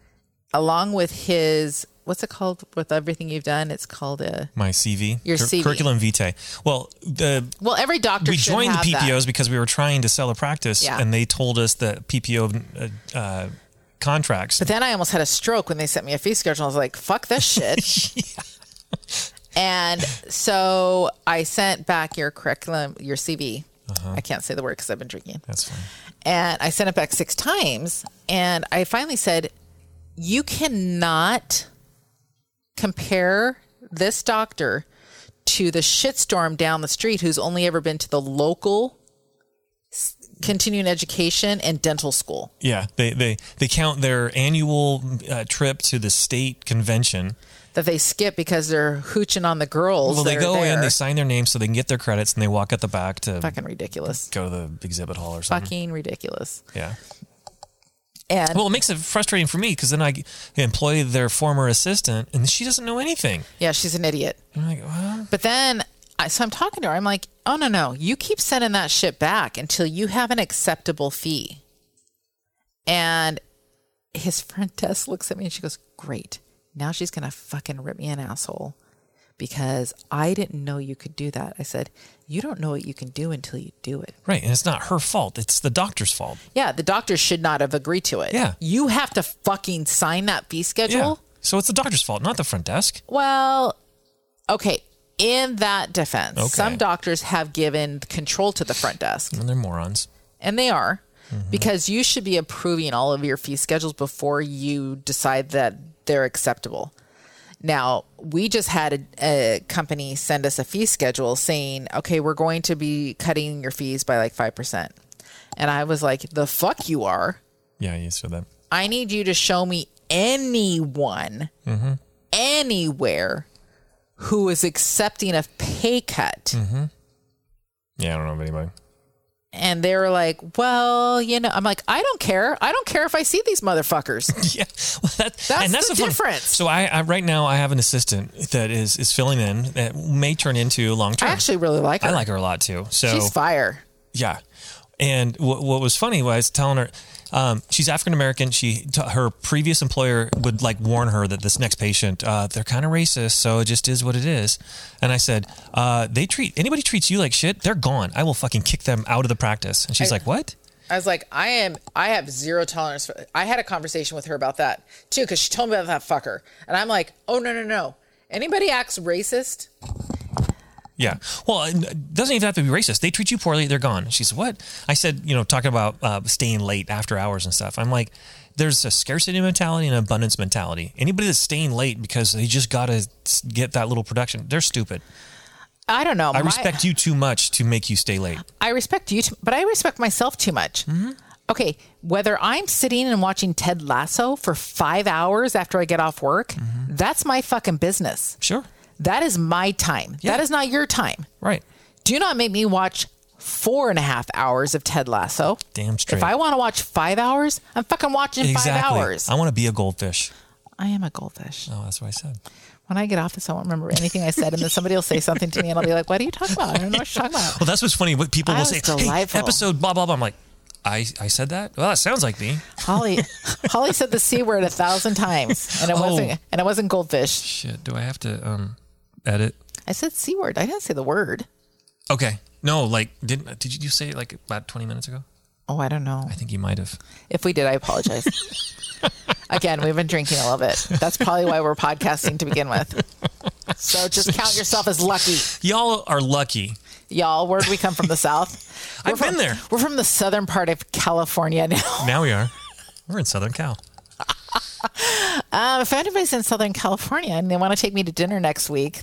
along with his, what's it called? With everything you've done, it's called a, My CV. Your CV. Curriculum vitae. Well, the well, every doctor we joined the have that. PPOs because we were trying to sell a practice, Yeah. and they told us that PPO uh, uh, contracts. But then I almost had a stroke when they sent me a fee schedule. I was like, fuck this shit. [laughs] [laughs] And so I sent back your curriculum, your CV. Uh-huh. I can't say the word because I've been drinking. That's fine. And I sent it back six times. And I finally said, You cannot compare this doctor to the shitstorm down the street who's only ever been to the local continuing education and dental school. Yeah, they they they count their annual uh, trip to the state convention. that they skip because they're hooching on the girls. Well, they go in, they sign their name so they can get their credits, and they walk at the back to fucking ridiculous. go to the exhibit hall or something. Fucking ridiculous. Yeah. And Well, it makes it frustrating for me because then I employ their former assistant, and she doesn't know anything. yeah, she's an idiot. I'm like, well, But then, I, so I'm talking to her. I'm like, oh, no, no. You keep sending that shit back until you have an acceptable fee. And his front desk looks at me and she goes, great. Now she's going to fucking rip me an asshole because I didn't know you could do that. I said, you don't know what you can do until you do it. right, and it's not her fault; it's the doctor's fault. Yeah, the doctor should not have agreed to it. Yeah. You have to fucking sign that fee schedule. Yeah. So it's the doctor's fault, not the front desk. Well, okay. In that defense, Okay. some doctors have given control to the front desk, And they're morons. and they are Mm-hmm. because you should be approving all of your fee schedules before you decide that they're acceptable. Now, we just had a, a company send us a fee schedule saying, okay, we're going to be cutting your fees by like 5%. And I was like, the fuck you are. Yeah, you said that. I need you to show me anyone, mm-hmm. anywhere who is accepting a pay cut. Mm-hmm. Yeah, I don't know of anybody. And they were like, well, you know, I'm like, I don't care. I don't care if I see these motherfuckers. [laughs] Yeah, well, that, That's and that's the fun- difference. So I, I right now I have an assistant that is is filling in that may turn into long term. I actually really like her. I like her a lot too. So She's fire. Yeah. And what, what was funny was telling her, um, she's African American. She, t- her previous employer would like warn her that this next patient, uh, they're kind of racist, so it just is what it is. And I said, uh, they treat anybody treats you like shit, they're gone. I will fucking kick them out of the practice. And she's I- like, what? I was like, I am, I have zero tolerance for. I had a conversation with her about that too, because she told me about that fucker, and I'm like, oh no no no, anybody acts racist, Yeah. Well, it doesn't even have to be racist. They treat you poorly, they're gone. She said, what? I said, you know, talking about uh, staying late after hours and stuff. I'm like, there's a scarcity mentality and an abundance mentality. Anybody that's staying late because they just got to get that little production, they're stupid. I don't know. I respect you too much to make you stay late. I respect you, too, but I respect myself too much. Mm-hmm. Okay, whether I'm sitting and watching Ted Lasso for five hours after I get off work, Mm-hmm. that's my fucking business. Sure. That is my time. Yeah. That is not your time. Right. Do not make me watch four and a half hours of Ted Lasso. Damn straight. If I want to watch five hours, I'm fucking watching exactly. five hours. I want to be a goldfish. I am a goldfish. Oh, that's what I said. When I get off this, I won't remember anything I said, and then somebody will say something to me, and I'll be like, "What are you talking about? I don't know what you're talking about." Well, that's what's funny. What people I will say, hey, episode blah, blah, blah. I'm like, I, I said that? Well, that sounds like me. Holly, [laughs] Holly said the c word a thousand times, and it Oh. wasn't, and it wasn't goldfish. Shit. Do I have to um edit? I said c word. I didn't say the word. Okay. No, like, didn't, did you say it like about 20 minutes ago? Oh, I don't know. I think you might have. If we did, I apologize. [laughs] Again, we've been drinking a little bit. That's probably why we're podcasting to begin with. So just count yourself as lucky. Y'all are lucky. Y'all, where'd we come from the south? [laughs] I've We're been from- there. We're from the southern part of California now. Now we are. We're in Southern Cal. [laughs] Um, if anybody's in Southern California and they want to take me to dinner next week,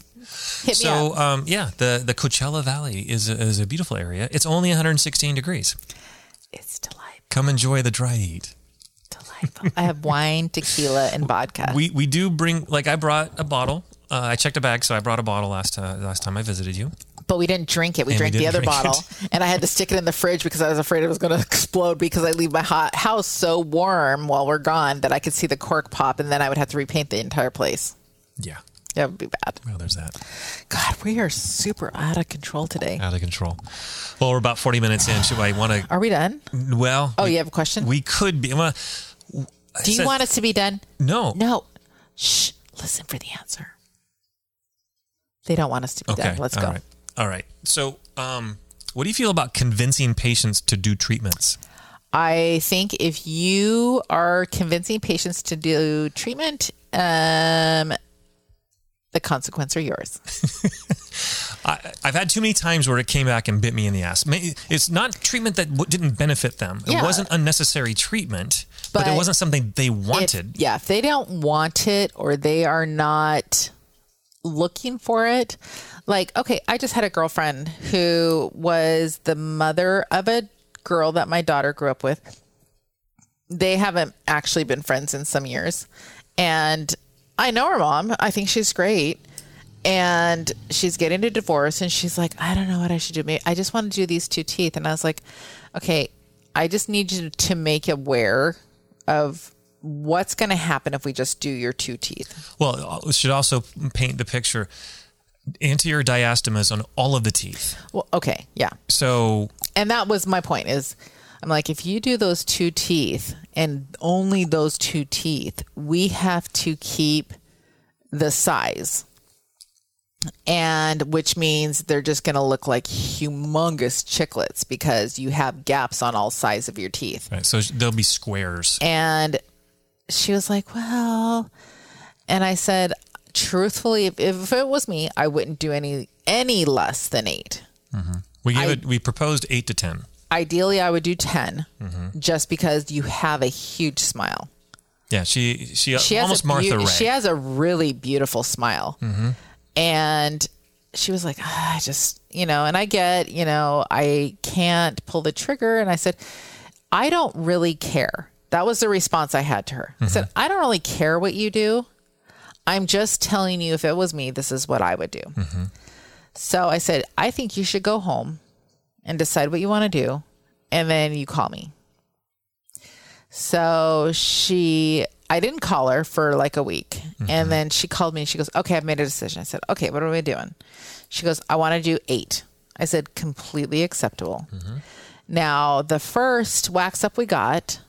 hit me So, up. um, yeah, the, the Coachella Valley is a, is a beautiful area. It's only 116 degrees. It's delightful. Come enjoy the dry heat. Delightful. I have wine, tequila, and vodka. We we do bring like I brought a bottle. Uh, I checked a bag, so I brought a bottle last uh, last time I visited you. But we didn't drink it. We And we drank the other bottle, and I had to stick it in the fridge because I was afraid it was going to explode because I leave my hot house so warm while we're gone that I could see the cork pop, and then I would have to repaint the entire place. Yeah. That would be bad. Well, there's that. God, we are super out of control today. Out of control. Well, we're about 40 minutes in. Should I want to? Are we done? Well. Oh, we, you have a question? We could be. Well, Do you said- want us to be done? No. No. Shh. Listen for the answer. They don't want us to be Okay. done. Let's all go. right. All right. So, um, what do you feel about convincing patients to do treatments? I think if you are convincing patients to do treatment, um, the consequence are yours. [laughs] I, I've had too many times where it came back and bit me in the ass. It's not treatment that w- didn't benefit them. It Yeah. wasn't unnecessary treatment, but, it wasn't something they wanted. If, yeah, if they don't want it or they are not looking for it, like, okay, I just had a girlfriend who was the mother of a girl that my daughter grew up with. They haven't actually been friends in some years. And I know her mom. I think she's great. And she's getting a divorce and she's like, I don't know what I should do. Maybe I just want to do these two teeth. And I was like, okay, I just need you to make aware of what's going to happen if we just do your two teeth. Well, uh, we should also paint the picture. Anterior diastemas on all of the teeth. Well, okay, yeah. So And that was my point is I'm like if you do those two teeth and only those two teeth, we have to keep the size. And which means they're just going to look like humongous chiclets because you have gaps on all sides of your teeth. right, so there'll be squares. And she was like, Well, And I said, truthfully, if, if it was me, I wouldn't do any any less than eight. We gave I- it. We proposed eight to ten. Ideally, I would do 10 Mm-hmm. just because you have a huge smile. Yeah, she she, She has almost a Martha Raye. She has a really beautiful smile. And she was like, "Ah, I just, you know, and I get, you know, I can't pull the trigger. And I said, I don't really care. That was the response I had to her. I said, I don't really care what you do. I'm just telling you, if it was me, this is what I would do. Mm-hmm. So I said, I think you should go home and decide what you want to do. And then you call me. So she, I didn't call her for like a week. And mm-hmm. then she called me and she goes, Okay, I've made a decision. I said, Okay, what are we doing? She goes, I want to do eight. I said, Completely acceptable. Mm-hmm. Now, the first wax up we got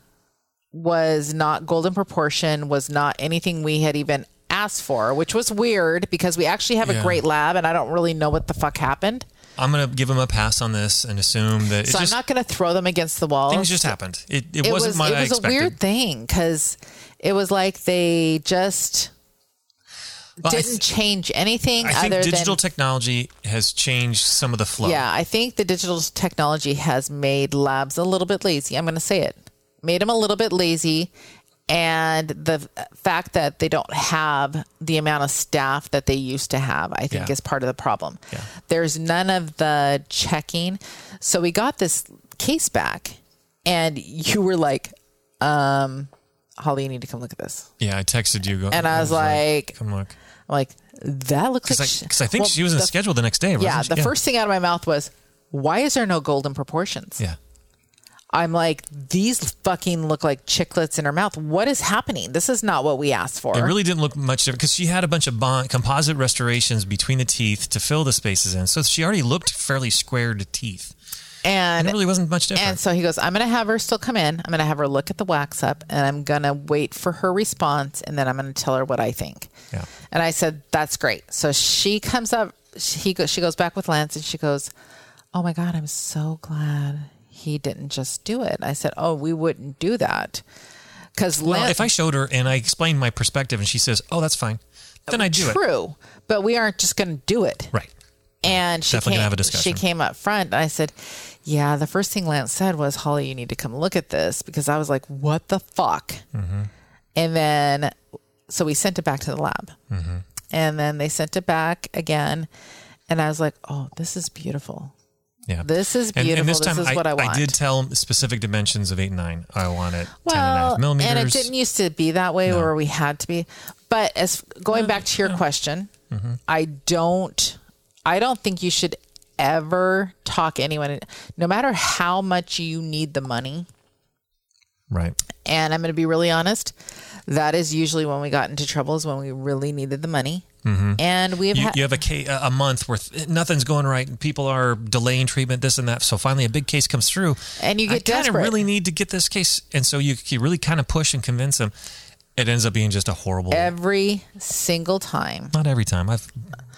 was not golden proportion, was not anything we had even asked for, which was weird because we actually have a great lab and I don't really know what the fuck happened. I'm gonna give him a pass on this and assume that it's So just I'm not going to throw them against the wall. things just happened. It, it, it wasn't was what it was a weird thing because it was like they just Well, didn't th- change anything I think digital than technology has changed some of the flow. yeah. I think the digital technology has made labs a little bit lazy. I'm going to say it, made them a little bit lazy, and the fact that they don't have the amount of staff that they used to have, I think, Yeah. is part of the problem. Yeah. There's none of the checking, so we got this case back, and you were like, um, "Holly, you need to come look at this." Yeah, I texted you. And I was like, "Come look," I'm like, that looks because like. 'cause I think Well, she was in the- schedule the next day. Yeah, the first thing out of my mouth was, why is there no golden proportions? Yeah, I'm like, these fucking look like chiclets in her mouth. What is happening? This is not what we asked for. it really didn't look much different because she had a bunch of bond, composite restorations between the teeth to fill the spaces in. So she already looked fairly squared teeth. and And it really wasn't much different. and so he goes, I'm going to have her still come in. I'm going to have her look at the wax up, and I'm going to wait for her response, and then I'm going to tell her what I think. Yeah. And I said, that's great. So she comes up. She he goes. She goes back with Lance, and she goes, "Oh my god, I'm so glad he didn't just do it." I said, "Oh, we wouldn't do that." Because well, if I showed her and I explained my perspective and she says, "Oh, that's fine," then I do it. true, but we aren't just going to do it. Right. And she Definitely came, have a discussion. She came up front, and I said, "Yeah." The first thing Lance said was, "Holly, you need to come look at this," because I was like, "What the fuck?" Mm-hmm. And then, so we sent it back to the lab, Mm-hmm. and then they sent it back again, and I was like, "Oh, this is beautiful. Yeah. This is beautiful. and this this time is I, what I want." I did tell specific dimensions of eight and nine. I want it ten and a half millimeters. and it didn't used to be that way where we had to be. But as going back to your question, Mm-hmm. I don't, I don't think you should ever talk anyone, no matter how much you need the money. right. And I'm going to be really honest. That is usually when we got into trouble is when we really needed the money. Mm-hmm. And we've You, had, you have a case, a month where th- nothing's going right and people are delaying treatment, this and that. So finally, a big case comes through, And you I get kind of really need to get this case, and so you you really kind of push and convince them. It ends up being just a horrible. every single time, not every time. I've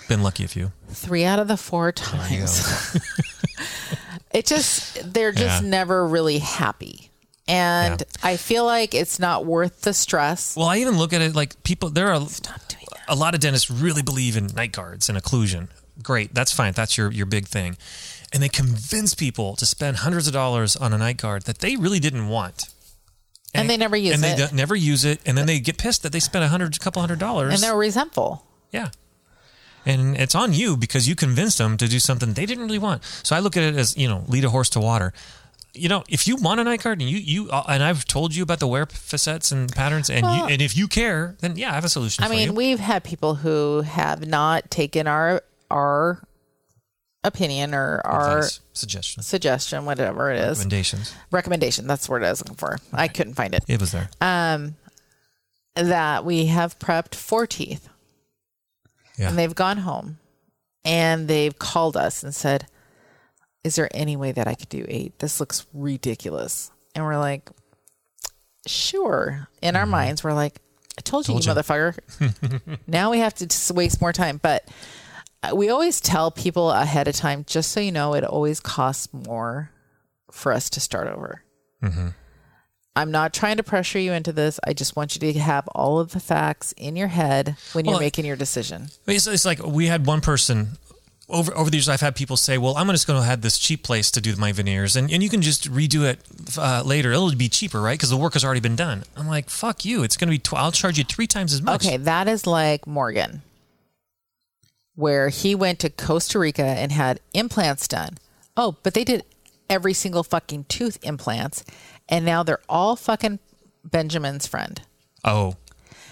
been lucky a few. three out of the four times. [laughs] it just they're just Yeah. never really happy. And Yeah. I feel like it's not worth the stress. Well, I even look at it like people. There are Stop doing that. A lot of dentists really believe in night guards and occlusion. Great, that's fine. That's your your big thing, and they convince people to spend hundreds of dollars on a night guard that they really didn't want. And they never use and it. And they never use it, and then they get pissed that they spent a hundred, couple hundred dollars. And they're resentful. yeah, and it's on you because you convinced them to do something they didn't really want. So I look at it as you know, lead a horse to water. You know, if you want a night guard and you you uh, and I've told you about the wear facets and patterns, and you, and if you care, then yeah, I have a solution. I mean, you. we've had people who have not taken our our opinion or our Advice, suggestions, suggestion, whatever it is, recommendations. recommendation. That's the word I was looking for. I couldn't find it. It was there. Um, That we have prepped four teeth. Yeah. and they've gone home and they've called us and said, Is there any way that I could do eight? This looks ridiculous. And we're like, Sure. In our minds, we're like, I told you, Told you you. motherfucker. [laughs] now we have to just waste more time. But uh, we always tell people ahead of time, just so you know, it always costs more for us to start over. I'm not trying to pressure you into this. I just want you to have all of the facts in your head when you're making your decision. It's, it's like we had one person over over the years. I've had people say, "Well, I'm just going to have this cheap place to do my veneers, and, and you can just redo it uh, later. It'll be cheaper, right? Because the work has already been done." I'm like, "Fuck you! It's going to be. Tw- I'll charge you three times as much." Okay, that is like Morgan, where he went to Costa Rica and had implants done. Oh, but they did every single fucking tooth implants, and now they're all fucking Benjamin's friend. Oh,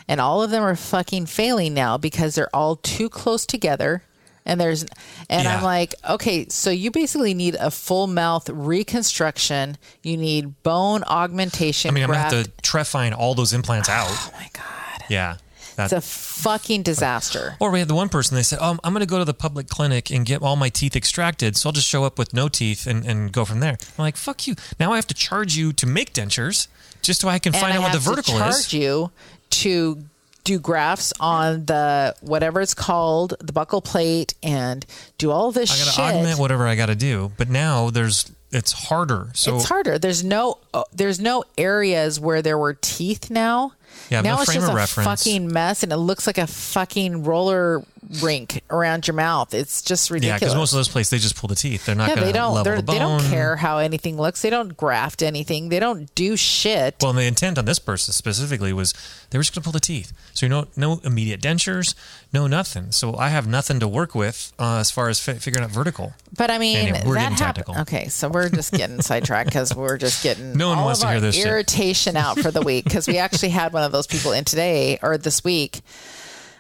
And all of them are fucking failing now because they're all too close together. And there's, and I'm like, okay, so you basically need a full mouth reconstruction. You need bone augmentation. I mean, I'm gonna have to trephine all those implants oh out. Oh my god, Yeah, that. it's a fucking disaster. Or we had the one person, they said, Oh, I'm going to go to the public clinic and get all my teeth extracted. So I'll just show up with no teeth and, and go from there. I'm like, Fuck you. Now I have to charge you to make dentures just so I can and find I out what the vertical charge is. you to do grafts on the whatever it's called, the buccal plate, and do all this I got to shit. augment whatever I got to do. But now there's, it's harder. So it's harder. There's no uh, there's no areas where there were teeth now. Yeah, now no it's frame just a reference. fucking mess, and it looks like a fucking roller rink around your mouth. It's just ridiculous. yeah, because most of those places, they just pull the teeth. They're not yeah, going they don't. the they don't care how anything looks. They don't graft anything. They don't do shit. Well, and the intent on this person specifically was they were just going to pull the teeth. So you know, no immediate dentures, no nothing. So I have nothing to work with uh, as far as fi- figuring out vertical. But I mean, Anyway, we're that happened. technical. Okay, so we're just getting sidetracked because we're just getting [laughs] No one all wants of to hear this shit. irritation out for the week because we actually had one of those people in today or this week,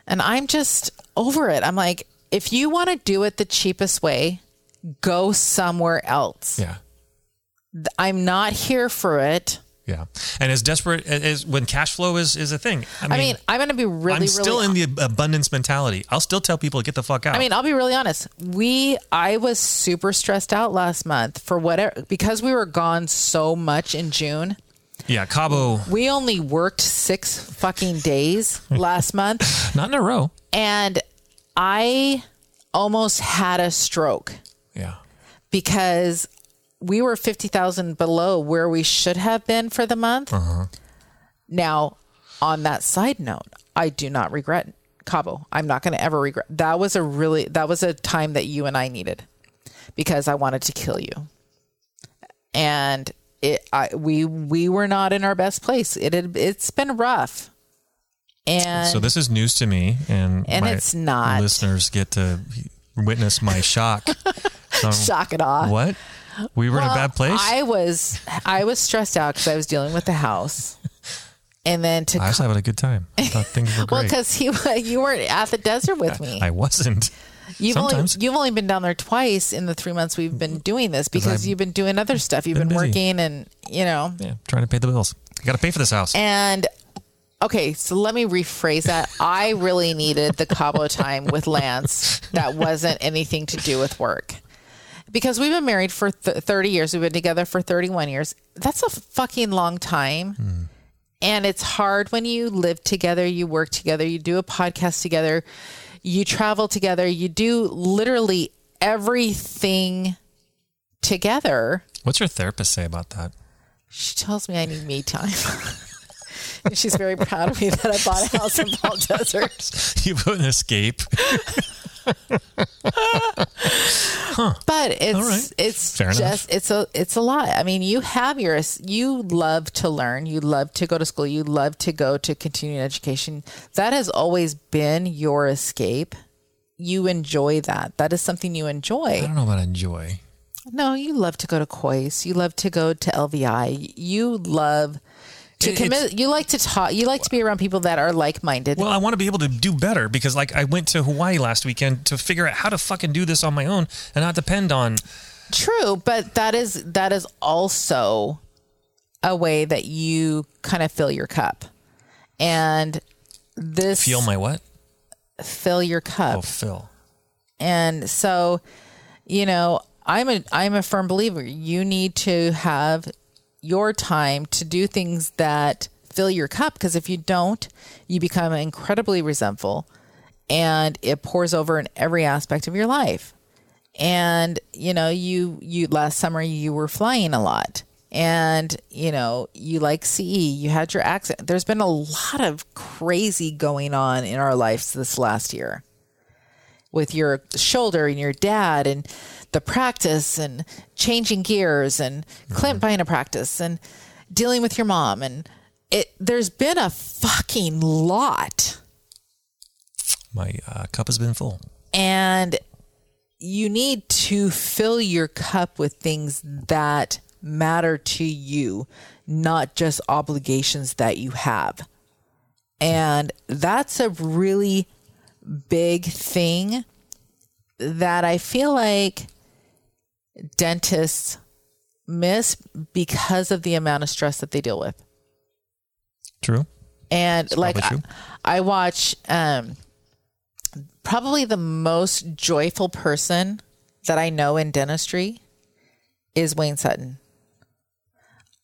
and I'm just over it. I'm like, if you want to do it the cheapest way, go somewhere else. Yeah. I'm not here for it. Yeah. And as desperate as when cash flow is, is a thing. I mean, I mean, I'm going to be really, I'm really. still in the abundance mentality. I'll still tell people to get the fuck out. I mean, I'll be really honest. We, I was super stressed out last month for whatever because we were gone so much in June. Yeah, Cabo, We only worked six fucking days [laughs] last month, not in a row. and I almost had a stroke Yeah. because we were 50,000 below where we should have been for the month. Uh-huh. Now, on that side note, I do not regret Cabo. I'm not going to ever regret. That was a really that was a time that you and I needed because I wanted to kill you. And it I we we were not in our best place. It had it's been rough. And So this is news to me, and And my it's not. Listeners get to witness my shock. [laughs] So, shock it off. What? We were in a bad place. I was I was stressed out because I was dealing with the house, [laughs] and then to I was having a good time. I thought things were great. well because he you weren't at the desert with me. I wasn't. You've sometimes. only you've only been down there twice in the three months we've been doing this because you've been doing other stuff. You've been been, working and you know Yeah, trying to pay the bills. I got to pay for this house. and. Okay, so let me rephrase that. I really needed the Cabo time with Lance that wasn't anything to do with work. Because we've been married for th- 30 years, we've been together for 31 years. That's a fucking long time. Hmm. And it's hard when you live together, you work together, you do a podcast together, you travel together, you do literally everything together. What's your therapist say about that? She tells me I need me time. [laughs] She's very proud of me that I bought a house in Palm Desert. [laughs] You put an escape. [laughs] But it's right. it's Fair enough. just it's a it's a lot. I mean, you have your you love to learn, you love to go to school, you love to go to continuing education. That has always been your escape. You enjoy that. That is something you enjoy. I don't know about enjoy. No, you love to go to Kois. You love to go to LVI. You love to commit. You like to talk. You like to be around people that are like minded. Well, I want to be able to do better because, like, I went to Hawaii last weekend to figure out how to fucking do this on my own and not depend on. True, but that is that is also a way that you kind of fill your cup. And this Feel my what? fill your cup. Oh, Phil. And so, you know, I'm a I'm a firm believer. You need to have your time to do things that fill your cup because if you don't, you become incredibly resentful and it pours over in every aspect of your life. And you know, you you last summer you were flying a lot and you know you like CE, you had your accent. There's been a lot of crazy going on in our lives this last year with your shoulder and your dad and the practice and changing gears and Clint buying a practice and dealing with your mom and it there's been a fucking lot My uh, cup has been full. and you need to fill your cup with things that matter to you, not just obligations that you have. And that's a really big thing that I feel like dentists miss because of the amount of stress that they deal with. True. And like I. I watch um probably the most joyful person that I know in dentistry is Wayne Sutton.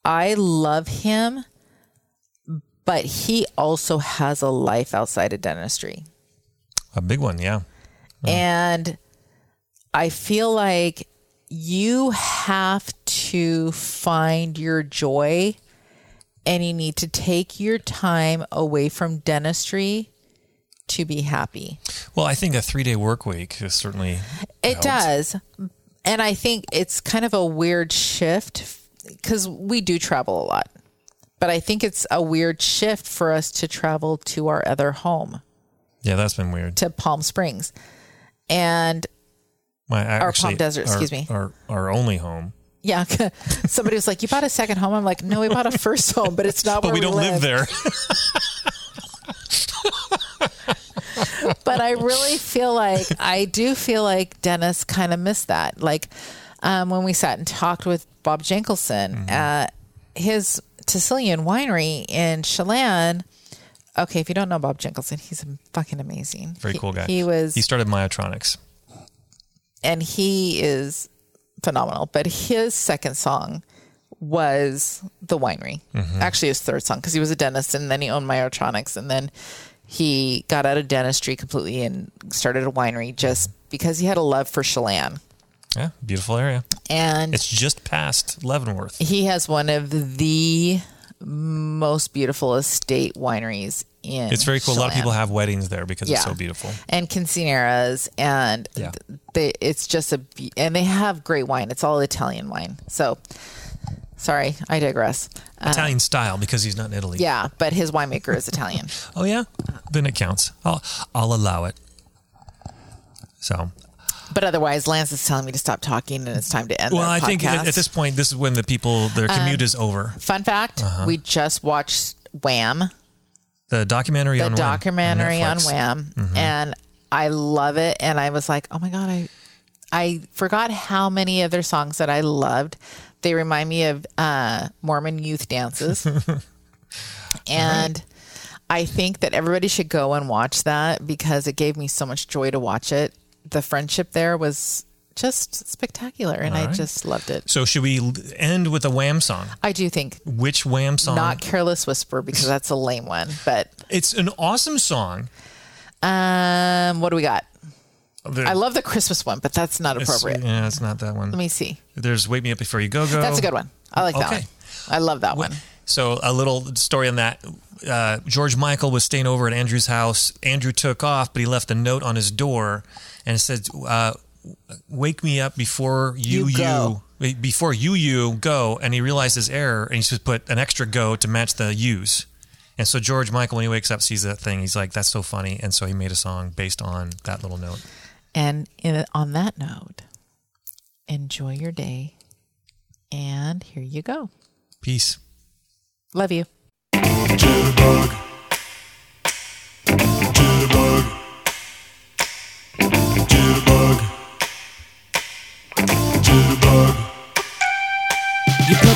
I love him, but he also has a life outside of dentistry. A big one, yeah. And I feel like you have to find your joy and you need to take your time away from dentistry to be happy. Well, I think a three day work week is certainly. It does. And I think it's kind of a weird shift because we do travel a lot. But I think it's a weird shift for us to travel to our other home, Yeah, that's been weird. to Palm Springs. And My, Palm actually, Desert, our- excuse me. Our, our only home. yeah, [laughs] somebody was like, You bought a second home? I'm like, No, we bought a first home, but it's not [laughs] But where we don't live there. [laughs] but I really feel like I do feel like Dennis kind of missed that. Like um, when we sat and talked with Bob Jankelson at his Sicilian winery in Chelan. Okay, if you don't know Bob Jankelson, he's fucking amazing. Very He- cool guy. He was, He started Myotronics. And he is phenomenal. But his second song was the winery. Mm-hmm. Actually, his third song because he was a dentist and then he owned Myotronics and then he got out of dentistry completely and started a winery just because he had a love for Chelan. Yeah, beautiful area. And It's just past Leavenworth. he has one of the most beautiful estate wineries in. It's very cool. A lot of people have weddings there because Yeah. it's so beautiful. and quinceaneras and Yeah. they it's just a and they have great wine it's all italian wine so sorry i digress uh, Italian style because he's not in Italy. yeah but his winemaker is italian [laughs] Oh yeah, then it counts. I'll I'll allow it. So but otherwise lance is telling me to stop talking and it's time to end well, I think at, at this point, this is when the people their Um, commute is over. fun fact Uh-huh. we just watched wham The documentary the on Wham, documentary on, Netflix. wham. Mm-hmm. and i love it. And i was like oh my god i i forgot how many of their songs that i loved. They remind me of uh mormon youth dances. [laughs] And i think that everybody should go and watch that because it gave me so much joy to watch it. The friendship there was just spectacular and i just loved it So should we end with a Wham song? i do think Which Wham song? not careless whisper because that's a lame one but it's an awesome song. um what do we got The- I love the Christmas one, but that's not it's- appropriate. Yeah, it's not that one. Let me see. There's "Wake Me Up Before You Go Go." That's a good one. I like that Okay. one. I love that one. So a little story on that. Uh, George Michael was staying over at Andrew's house. Andrew took off, but he left a note on his door, and it said, uh, "Wake me up before you You go." you before you you go." And he realized his error, and he just put an extra go to match the U's. And so George Michael, when he wakes up, sees that thing. He's like, "That's so funny," and so he made a song based on that little note. And in, on that note, enjoy your day. And here you go. Peace. Love you. Jitterbug. Jitterbug. Jitterbug. Jitterbug. You put